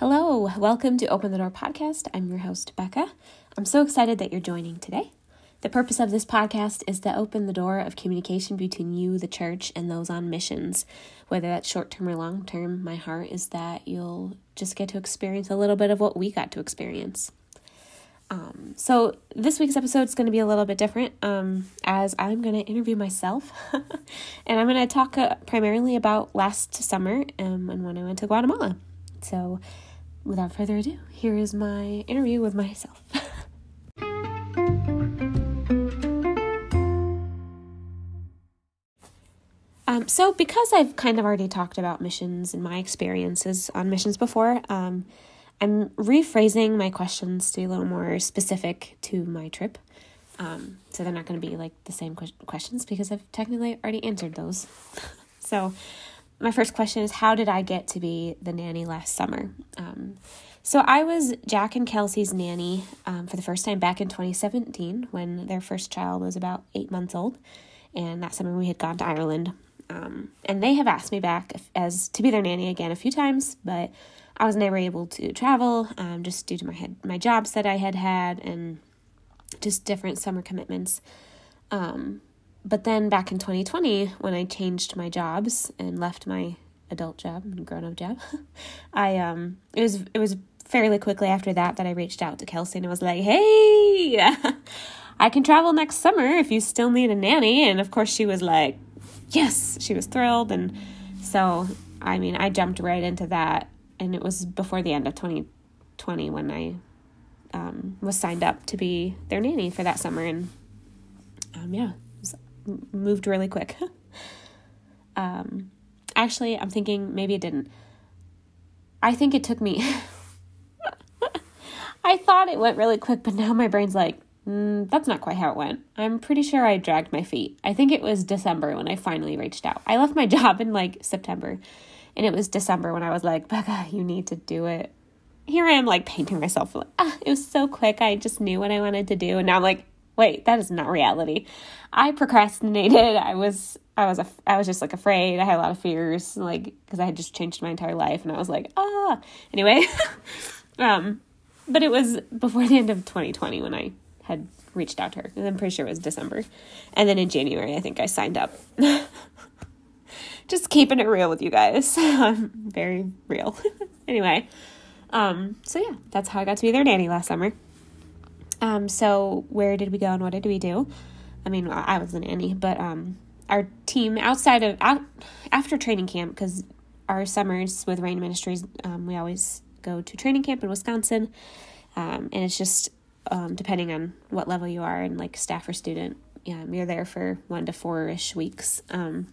Hello, welcome to Open the Door podcast. I'm your host, Becca. I'm so excited that you're joining today. The purpose of this podcast is to open the door of communication between you, the church, and those on missions. Whether that's short term or long term, my heart is that you'll just get to experience a little bit of what we got to experience. Um, so, this week's episode is going to be a little bit different um, as I'm going to interview myself. and I'm going to talk uh, primarily about last summer um, and when I went to Guatemala. So, without further ado, here is my interview with myself. um, so, because I've kind of already talked about missions and my experiences on missions before, um, I'm rephrasing my questions to be a little more specific to my trip. Um, so they're not going to be like the same que- questions because I've technically already answered those. so, my first question is How did I get to be the nanny last summer? Um, so, I was Jack and Kelsey's nanny um, for the first time back in 2017 when their first child was about eight months old. And that summer we had gone to Ireland. Um, and they have asked me back as to be their nanny again a few times, but I was never able to travel um, just due to my head, my jobs that I had had and just different summer commitments. Um, but then back in 2020, when I changed my jobs and left my adult job and grown up job, I um it was it was fairly quickly after that that I reached out to Kelsey and was like, hey, I can travel next summer if you still need a nanny. And of course, she was like, yes, she was thrilled. And so, I mean, I jumped right into that. And it was before the end of 2020 when I um, was signed up to be their nanny for that summer. And um, yeah, moved really quick. um, actually, I'm thinking maybe it didn't. I think it took me. I thought it went really quick, but now my brain's like, mm, that's not quite how it went. I'm pretty sure I dragged my feet. I think it was December when I finally reached out. I left my job in like September, and it was December when I was like, Becca, you need to do it. Here I am, like painting myself. Like, ah, it was so quick. I just knew what I wanted to do, and now I'm like, wait, that is not reality. I procrastinated. I was I was a, I was just like afraid. I had a lot of fears, like because I had just changed my entire life, and I was like, ah. Anyway, um, but it was before the end of 2020 when I had reached out to her. and I'm pretty sure it was December, and then in January I think I signed up. just keeping it real with you guys. Very real. anyway, um, so yeah, that's how I got to be their nanny last summer. Um, so where did we go and what did we do? I mean, I was a nanny, but um, our team outside of out, after training camp because our summers with Rain Ministries, um, we always go to training camp in Wisconsin, um, and it's just um, depending on what level you are and like staff or student, yeah, you're there for one to four ish weeks. Um,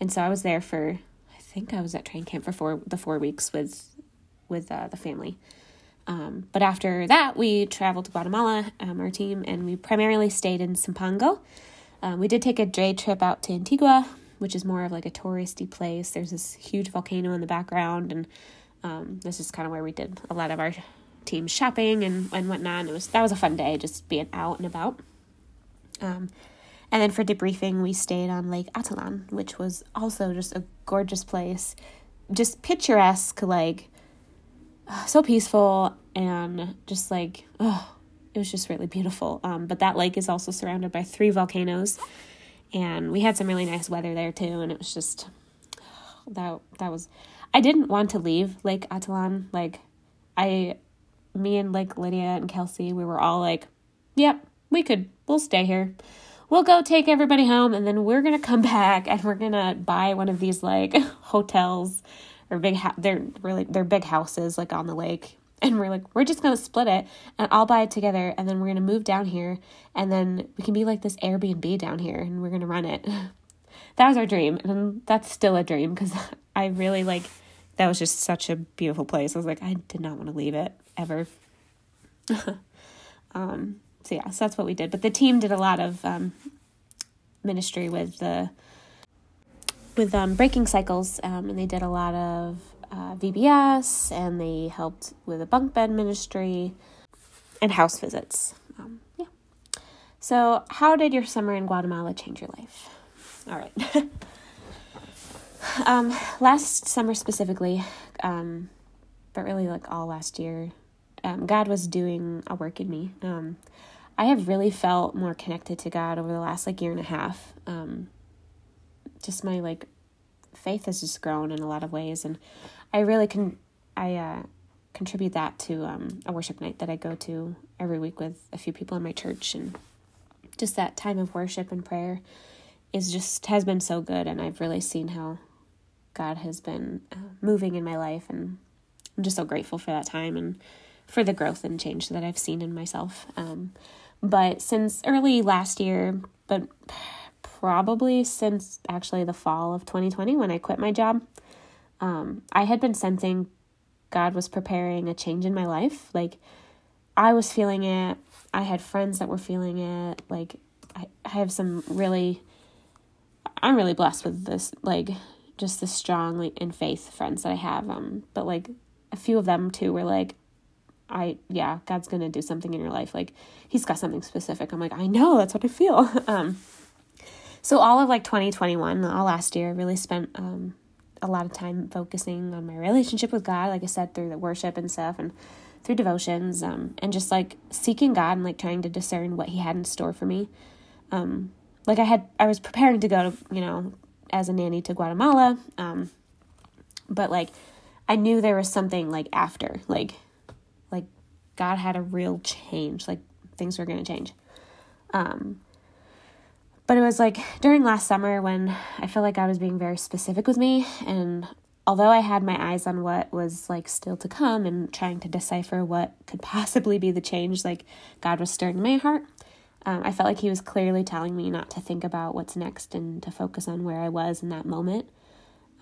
and so I was there for, I think I was at training camp for four the four weeks with with uh, the family. Um, but after that, we traveled to Guatemala, um, our team, and we primarily stayed in Sumpango. Um, we did take a day trip out to Antigua, which is more of like a touristy place. There's this huge volcano in the background, and um, this is kind of where we did a lot of our team shopping and, and whatnot. It was that was a fun day, just being out and about. Um, and then for debriefing, we stayed on Lake Atitlan, which was also just a gorgeous place, just picturesque, like so peaceful and just like oh it was just really beautiful. Um, but that lake is also surrounded by three volcanoes. And we had some really nice weather there too and it was just that that was i didn't want to leave lake atitlan like i me and like lydia and kelsey we were all like yep we could we'll stay here. We'll go take everybody home and then we're gonna come back and we're gonna buy one of these like hotels or big ha- they're really they're big houses like on the lake. And we're like we're just gonna split it and i'll buy it together and then we're gonna move down here and then we can be like this airbnb down here and we're gonna run it. That was our dream and that's still a dream because i really like that was just such a beautiful place. I was like i did not want to leave it ever. Um so yeah so that's what we did. But the team did a lot of um ministry with the with um, breaking cycles, um, and they did a lot of uh, VBS, and they helped with a bunk bed ministry and house visits. Um, yeah. So, how did your summer in Guatemala change your life? All right. um, last summer specifically, um, but really like all last year, um, God was doing a work in me. Um, I have really felt more connected to God over the last like year and a half. Um, just my like faith has just grown in a lot of ways, and I really can I uh, contribute that to um, a worship night that I go to every week with a few people in my church, and just that time of worship and prayer is just has been so good, and I've really seen how God has been uh, moving in my life, and I'm just so grateful for that time and for the growth and change that I've seen in myself. Um, but since early last year, but probably since actually the fall of 2020 when I quit my job, um, I had been sensing God was preparing a change in my life. Like, I was feeling it. I had friends that were feeling it. Like, I, I have some really, I'm really blessed with this, like, just the strong, like, in faith friends that I have. Um, but like, a few of them too were like, I yeah, God's gonna do something in your life. Like He's got something specific. I'm like, I know, that's what I feel. um, so all of like 2021, all last year, I really spent um a lot of time focusing on my relationship with God. Like I said, through the worship and stuff, and through devotions, um, and just like seeking God and like trying to discern what He had in store for me. Um, like I had, I was preparing to go to you know as a nanny to Guatemala, um, but like I knew there was something like after, like like God had a real change, like things were going to change. Um, but it was like during last summer when I felt like God was being very specific with me. And although I had my eyes on what was like still to come and trying to decipher what could possibly be the change, like God was stirring my heart. Um, I felt like He was clearly telling me not to think about what's next and to focus on where I was in that moment,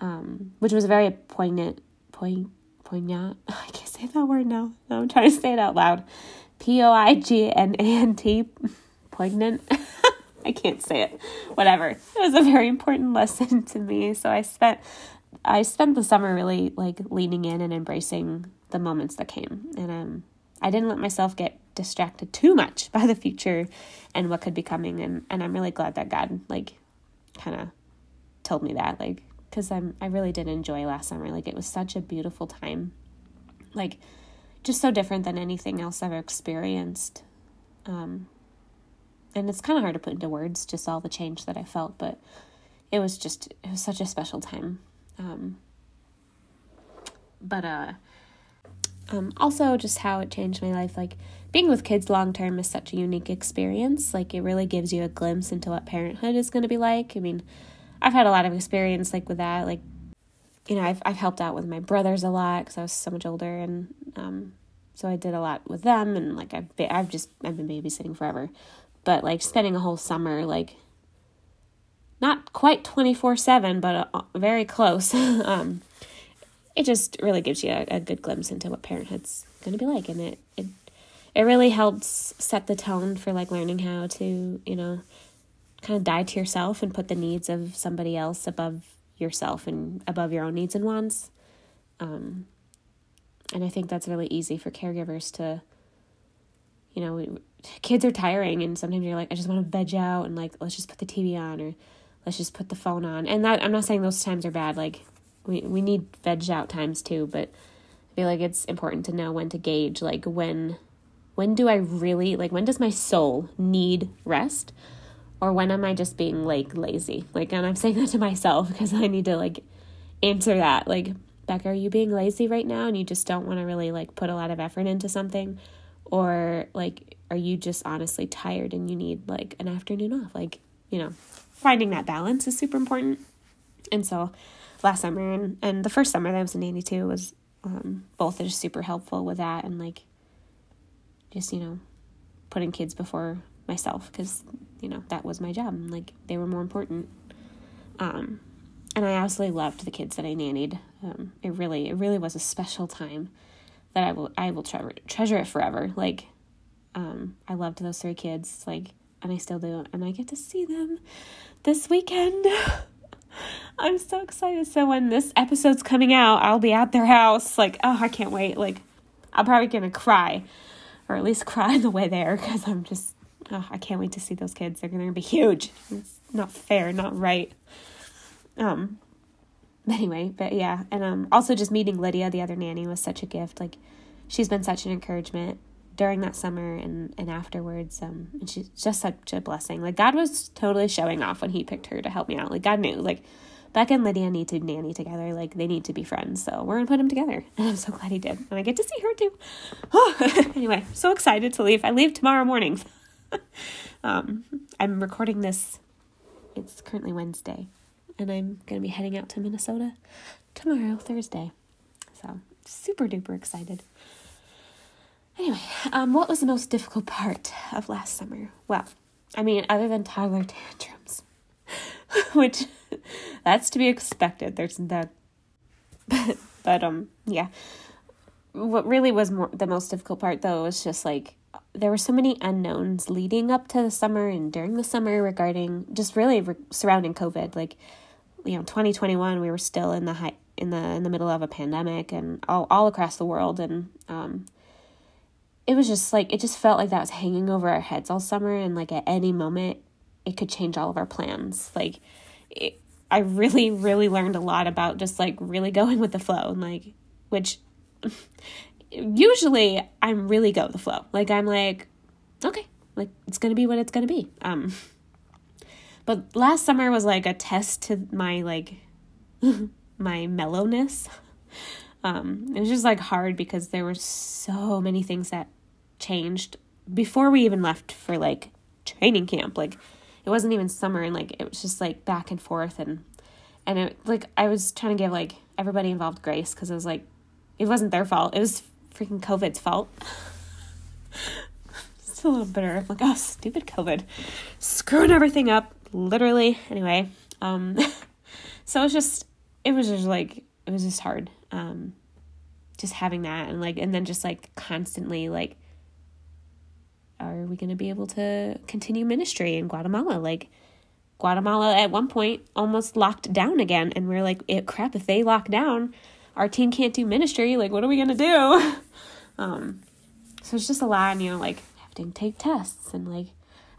um, which was a very poignant, point, poignant. I can't say that word now. No, I'm trying to say it out loud. P O I G N A N T. Poignant. I can't say it. Whatever. It was a very important lesson to me. So I spent I spent the summer really like leaning in and embracing the moments that came. And um I didn't let myself get distracted too much by the future and what could be coming and and I'm really glad that God like kind of told me that like because I'm I really did enjoy last summer. Like it was such a beautiful time. Like just so different than anything else I've experienced. Um, and it's kind of hard to put into words just all the change that I felt, but it was just it was such a special time. Um, but uh um also just how it changed my life like being with kids long term is such a unique experience. Like it really gives you a glimpse into what parenthood is going to be like. I mean, I've had a lot of experience like with that. Like, you know, I've I've helped out with my brothers a lot because I was so much older, and um, so I did a lot with them. And like I've I've just I've been babysitting forever, but like spending a whole summer like not quite twenty four seven, but uh, very close. um, it just really gives you a, a good glimpse into what parenthood's going to be like, and it it it really helps set the tone for like learning how to you know kind of die to yourself and put the needs of somebody else above yourself and above your own needs and wants. Um, and I think that's really easy for caregivers to, you know, we, kids are tiring and sometimes you're like, I just want to veg out and like, let's just put the TV on or let's just put the phone on. And that, I'm not saying those times are bad. Like we, we need veg out times too, but I feel like it's important to know when to gauge, like when, when do I really, like, when does my soul need rest? or when am I just being like lazy? Like, and I'm saying that to myself because I need to like answer that. Like, Becca, are you being lazy right now and you just don't want to really like put a lot of effort into something? Or like, are you just honestly tired and you need like an afternoon off? Like, you know, finding that balance is super important. And so last summer and, and the first summer that I was in nanny too was um, both are super helpful with that and like just, you know, putting kids before myself because you know that was my job like they were more important um and i absolutely loved the kids that i nannied um it really it really was a special time that i will i will treasure treasure it forever like um i loved those three kids like and i still do and i get to see them this weekend i'm so excited so when this episode's coming out i'll be at their house like oh i can't wait like i'm probably gonna cry or at least cry the way there because i'm just oh, I can't wait to see those kids. They're going to be huge. It's not fair, not right. Um, anyway, but yeah, and um, also just meeting Lydia, the other nanny, was such a gift. Like, she's been such an encouragement during that summer and and afterwards. Um, and she's just such a blessing. Like God was totally showing off when He picked her to help me out. Like God knew, like Becca and Lydia need to nanny together. Like they need to be friends. So we're gonna put them together, and I'm so glad He did. And I get to see her too. Oh, anyway, so excited to leave. I leave tomorrow morning. um, I'm recording this. It's currently Wednesday and I'm going to be heading out to Minnesota tomorrow, Thursday. So, super duper excited. Anyway, um, what was the most difficult part of last summer? Well, I mean, other than toddler tantrums, which that's to be expected. There's that, but, but um, yeah. What really was more the most difficult part though was just like there were so many unknowns leading up to the summer and during the summer regarding just really re- surrounding COVID. Like you know 2021 we were still in the high in the in the middle of a pandemic and all, all across the world. And um it was just like it just felt like that was hanging over our heads all summer. And like at any moment it could change all of our plans. Like it, i really really learned a lot about just like really going with the flow. And like which usually i'm really go with the flow. Like i'm like okay like it's gonna be what it's gonna be. Um but last summer was like a test to my like my mellowness. Um, it was just like hard because there were so many things that changed before we even left for like training camp. Like it wasn't even summer and like it was just like back and forth and and it like I was trying to give like everybody involved grace because it was like it wasn't their fault. It was freaking COVID's fault. Still a little bitter. I'm like, oh, stupid COVID, screwing everything up literally. Anyway, um, so it was just, it was just like, it was just hard. Um, just having that and like, and then just like constantly like, are we going to be able to continue ministry in Guatemala? Like, Guatemala at one point almost locked down again, and we are like, it, crap, if they lock down, our team can't do ministry. Like, what are we going to do? um, so it's just a lot, and, you know, like having to take tests and like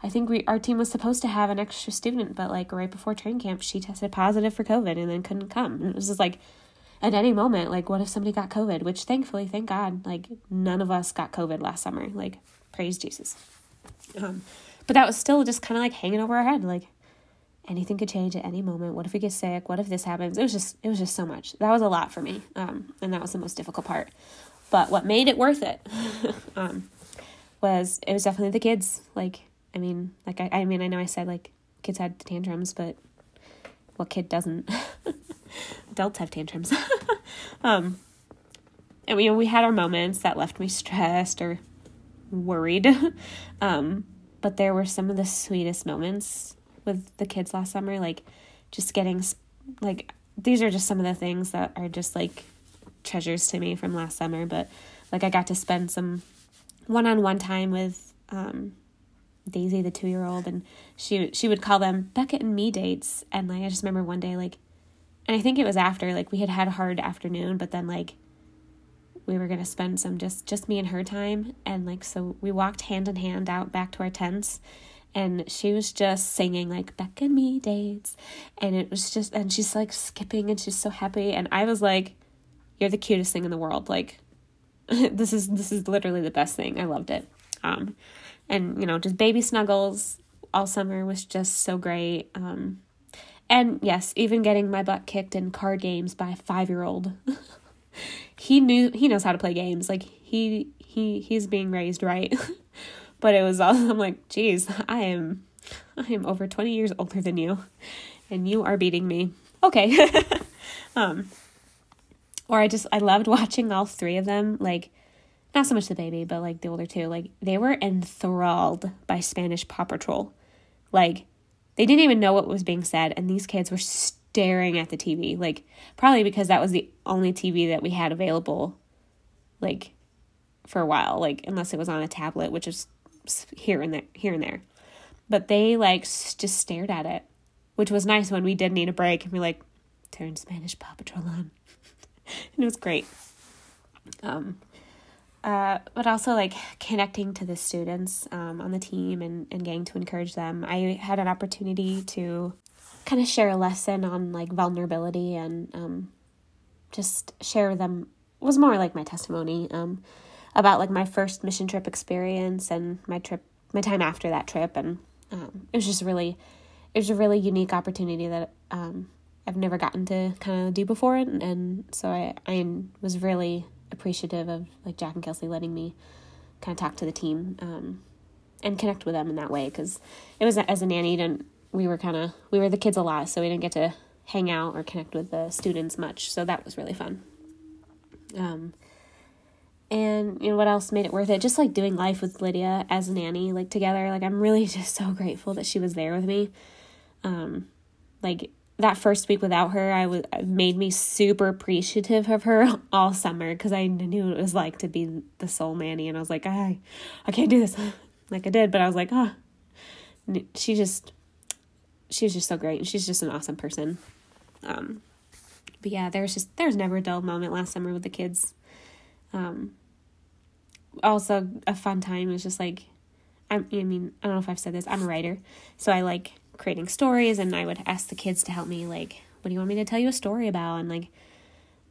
I think we our team was supposed to have an extra student, but like right before training camp, she tested positive for COVID and then couldn't come. And it was just like at any moment, like what if somebody got COVID? Which thankfully, thank God, like none of us got COVID last summer. Like praise Jesus. Um, but that was still just kind of like hanging over our head, like anything could change at any moment. What if we get sick? What if this happens? It was just it was just so much. That was a lot for me, um, and that was the most difficult part. But what made it worth it um, was it was definitely the kids. Like I mean, like I, I mean, I know I said like kids had tantrums, but what kid doesn't? Adults have tantrums. um, and we, you know, we had our moments that left me stressed or worried. um, but there were some of the sweetest moments with the kids last summer, like just getting like these are just some of the things that are just like treasures to me from last summer. But like I got to spend some one-on-one time with um, Daisy, the two year old, and she she would call them Beckett and me dates. And like I just remember one day, like, and I think it was after like we had had a hard afternoon, but then like we were gonna spend some just just me and her time, and like so we walked hand in hand out back to our tents, and she was just singing like Beck and me dates, and it was just and she's like skipping and she's so happy, and I was like, "You're the cutest thing in the world!" Like, this is this is literally the best thing. I loved it. Um, and you know just baby snuggles all summer was just so great. Um, and yes even getting my butt kicked in card games by a five year old he knew he knows how to play games. Like he he he's being raised right. But it was all i'm like geez i am i am over 20 years older than you and you are beating me. Okay. Um or i just i loved watching all three of them like not so much the baby, but like the older two, like they were enthralled by Spanish Paw Patrol. Like they didn't even know what was being said, and these kids were staring at the TV. Like probably because that was the only TV that we had available, like for a while. Like unless it was on a tablet, which is here and there, here and there. But they like just stared at it, which was nice when we did need a break, and we like turned Spanish Paw Patrol on, and it was great. Um, uh, but also like connecting to the students um, on the team and, and getting to encourage them. I had an opportunity to kind of share a lesson on like vulnerability and um, just share with them was more like my testimony um, about like my first mission trip experience and my trip my time after that trip and um, it was just really it was a really unique opportunity that um, I've never gotten to kind of do before and, and so I, I was really appreciative of like Jack and Kelsey letting me kind of talk to the team um, and connect with them in that way because it was as a nanny and we were kind of we were the kids a lot so we didn't get to hang out or connect with the students much so that was really fun. Um, and you know what else made it worth it? Just like doing life with lydia as a nanny like together like i'm really just so grateful that she was there with me. Um, like that first week without her i was made me super appreciative of her all summer because i knew what it was like to be the sole nanny and i was like i i can't do this. Like i did but i was like oh she just she was just so great and she's just an awesome person. Um but yeah there's just there's never a dull moment last summer with the kids. Um also a fun time was just like I'm, I mean, I don't know if I've said this. I'm a writer, so I like creating stories, and I would ask the kids to help me. Like, what do you want me to tell you a story about? And like,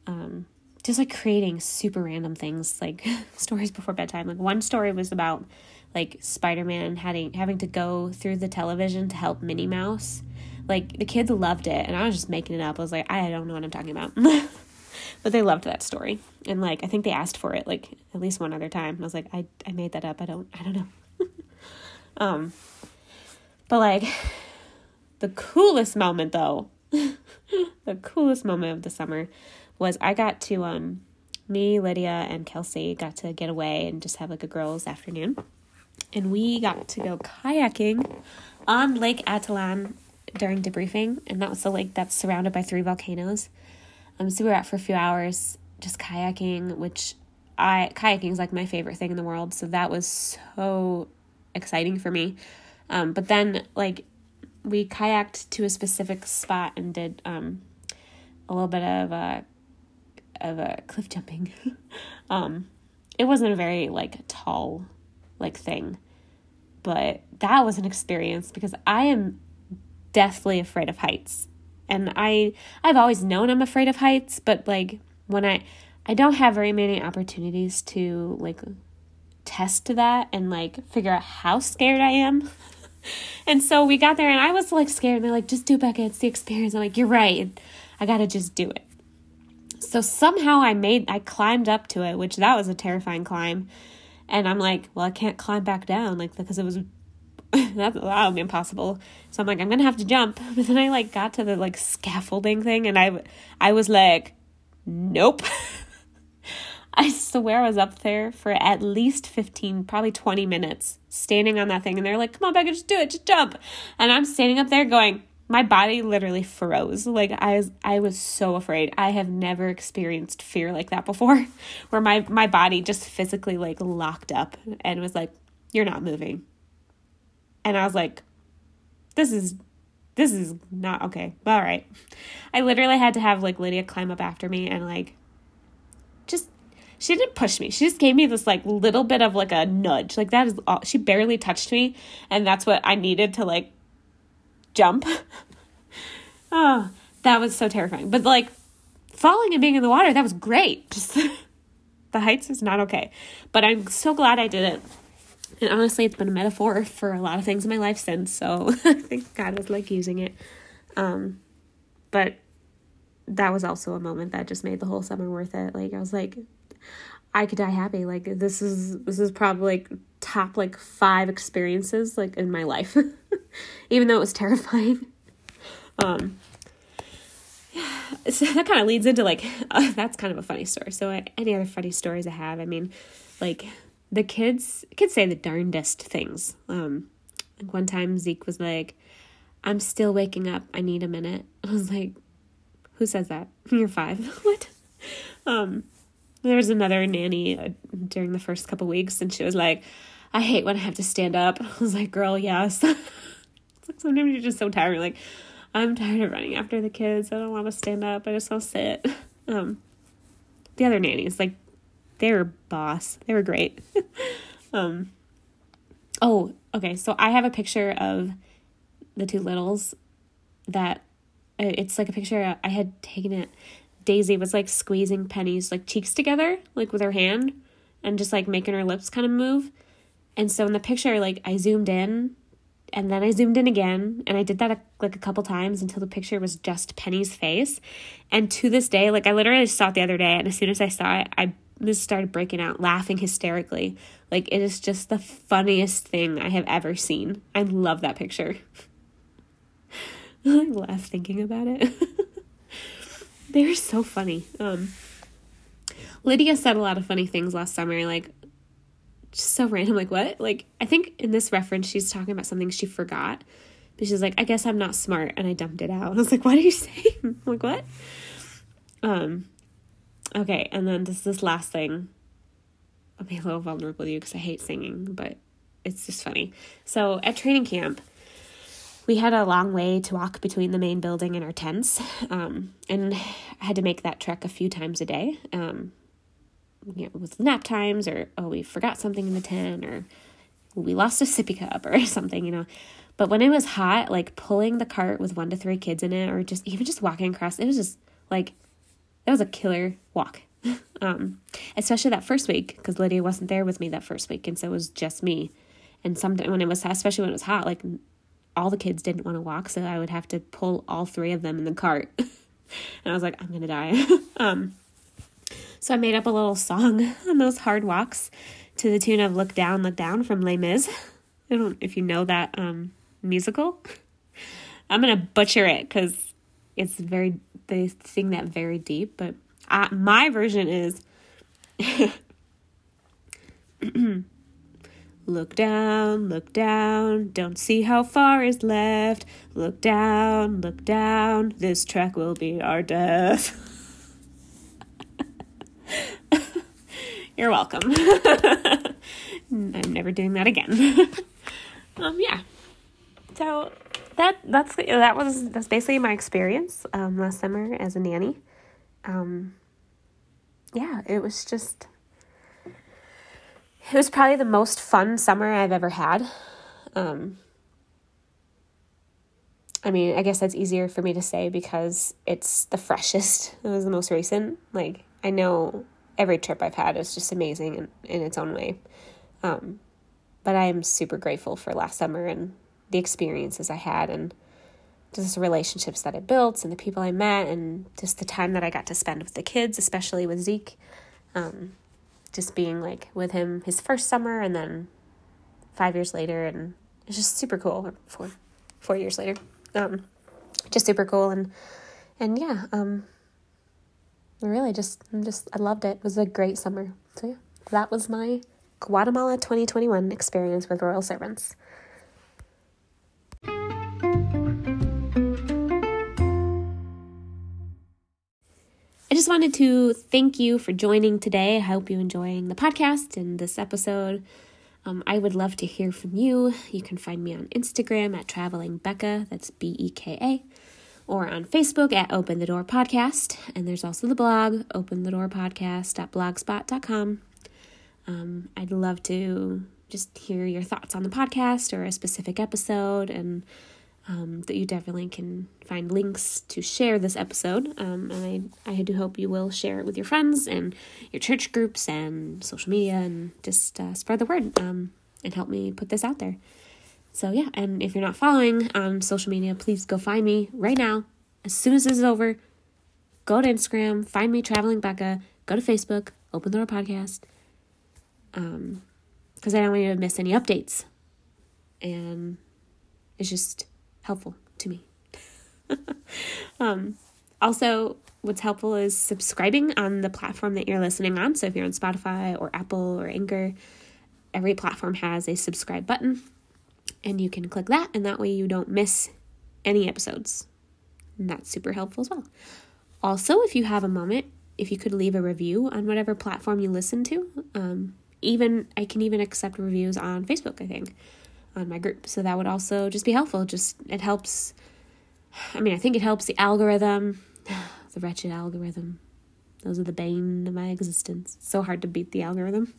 um, just like creating super random things, like stories before bedtime. Like one story was about like Spider Man having having to go through the television to help Minnie Mouse. Like the kids loved it, and I was just making it up. I was like, I don't know what I'm talking about. but they loved that story and like i think they asked for it like at least one other time i was like i, I made that up i don't i don't know um but like the coolest moment though the coolest moment of the summer was i got to um me lydia and kelsey got to get away and just have like a girls afternoon and we got to go kayaking on lake atitlan during debriefing and that was the lake that's surrounded by three volcanoes um, so we were out for a few hours just kayaking, which I kayaking is like my favorite thing in the world. So that was so exciting for me. Um, but then like we kayaked to a specific spot and did um, a little bit of a of a cliff jumping. um, it wasn't a very like tall like thing, but that was an experience because I am deathly afraid of heights and I I've always known I'm afraid of heights, but like when I I don't have very many opportunities to like test that and like figure out how scared I am. and so we got there and I was like scared and they're like, just do it, Becca, it's the experience. I'm like, you're right. I gotta just do it. So somehow I made I climbed up to it, which that was a terrifying climb. And I'm like, well, I can't climb back down, like because it was that that would be impossible. So I'm like, I'm gonna have to jump. But then I like got to the like scaffolding thing, and I I was like, nope. I swear I was up there for at least 15, probably 20 minutes standing on that thing. And they're like, come on, Becca, just do it, just jump. And I'm standing up there going, my body literally froze. Like I was, I was so afraid. I have never experienced fear like that before, where my, my body just physically like locked up and was like, you're not moving. And I was like, this is this is not okay. All right. I literally had to have like Lydia climb up after me and like she didn't push me. She just gave me this like little bit of like a nudge. Like that is all she barely touched me and that's what I needed to like jump. oh, that was so terrifying. But like falling and being in the water, that was great. Just the heights is not okay. But I'm so glad I did it and honestly, it's been a metaphor for a lot of things in my life since. So I think God was like using it. Um, but that was also a moment that just made the whole summer worth it. Like I was like, I could die happy. Like this is this is probably like top like five experiences like in my life, even though it was terrifying. Um, so that kind of leads into like uh, that's kind of a funny story. So uh, any other funny stories I have? I mean, like the kids kids say the darndest things. Um, like one time Zeke was like, "I'm still waking up. I need a minute." I was like, "Who says that? You're five. what?" Um, there was another nanny uh, during the first couple weeks, and she was like, "I hate when I have to stand up." I was like, "Girl, yes." like sometimes you're just so tired. You're like, I'm tired of running after the kids. I don't want to stand up. I just want to sit. Um, the other nannies, like they were boss. They were great. um, oh, okay. So I have a picture of the two littles that it's like a picture I had taken it. Daisy was like squeezing Penny's like cheeks together, like with her hand, and just like making her lips kind of move. And so in the picture, like I zoomed in and then I zoomed in again and I did that like a couple times until the picture was just Penny's face. And to this day, like I literally saw it the other day and as soon as I saw it, I just started breaking out laughing hysterically. Like it is just the funniest thing I have ever seen. I love that picture. I laugh thinking about it. they were so funny. Um Lydia said a lot of funny things last summer, like just so random. Like, what? Like, I think in this reference, she's talking about something she forgot. But she's like, I guess I'm not smart. And I dumped it out. I was like, what are you saying? Like, what? Um, okay. And then this, this last thing. I'll be a little vulnerable to you because I hate singing, but it's just funny. So at training camp, we had a long way to walk between the main building and our tents. Um, and I had to make that trek a few times a day. Um, you know, with nap times or oh we forgot something in the tent or we lost a sippy cup or something, you know. But when it was hot, like pulling the cart with one to three kids in it or just even just walking across, it was just like it was a killer walk. um, especially that first week because Lydia wasn't there with me that first week, and so it was just me. And some when it was especially when it was hot, like all the kids didn't want to walk, so I would have to pull all three of them in the cart. and I was like, I'm gonna die. um, so I made up a little song on those hard walks to the tune of Look Down, Look Down from Les Mis. I don't if you know that um, musical. I'm to butcher it because it's very, they sing that very deep, but uh, my version is Look down, look down, don't see how far is left. Look down, look down, this track will be our death. You're welcome. I'm never doing that again. um, yeah. So that that's that was that's basically my experience um, last summer as a nanny. Um, yeah, it was just it was probably the most fun summer I've ever had. Um, I mean, I guess that's easier for me to say because it's the freshest. It was the most recent. Like I know every trip I've had is just amazing in, in its own way. Um, but I am super grateful for last summer and the experiences I had and just the relationships that I built and the people I met and just the time that I got to spend with the kids, especially with Zeke. Um, just being like with him his first summer and then five years later and it's just super cool. Four four years later. Um, just super cool and and yeah, um, really just I'm just I loved it. It was a great summer. So yeah, that was my Guatemala 2021 experience with Royal Servants. I just wanted to thank you for joining today. I hope you're enjoying the podcast and this episode. Um, I would love to hear from you. You can find me on Instagram at Traveling Becca, That's B E K A or on Facebook at Open the Door Podcast. And there's also the blog, Open the Door Podcast.blogspot.com. Um, I'd love to just hear your thoughts on the podcast or a specific episode, and um, that you definitely can find links to share this episode. Um, and I, I do hope you will share it with your friends and your church groups and social media and just uh, spread the word um, and help me put this out there. So, yeah, and if you're not following on social media, please go find me right now. As soon as this is over, go to Instagram, find me traveling Becca, go to Facebook, open the door podcast. Um, because I don't want you to miss any updates. And it's just helpful to me. um, also, what's helpful is subscribing on the platform that you're listening on. So if you're on Spotify or Apple or Anchor, every platform has a subscribe button and you can click that, and that way you don't miss any episodes. And that's super helpful as well. Also, if you have a moment, if you could leave a review on whatever platform you listen to, um, even I can even accept reviews on Facebook, I think, on my group. So that would also just be helpful. Just it helps. I mean, I think it helps the algorithm, the wretched algorithm. Those are the bane of my existence. It's so hard to beat the algorithm.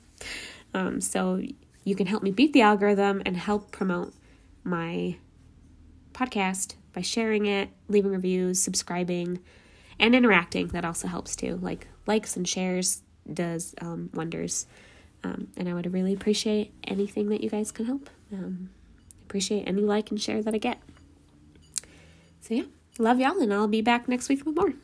Um, so you can help me beat the algorithm and help promote my podcast by sharing it, leaving reviews, subscribing, and interacting. That also helps too. Like likes and shares does um, wonders. Um, and I would really appreciate anything that you guys can help. Um, appreciate any like and share that I get. So yeah, love y'all, and I'll be back next week with more.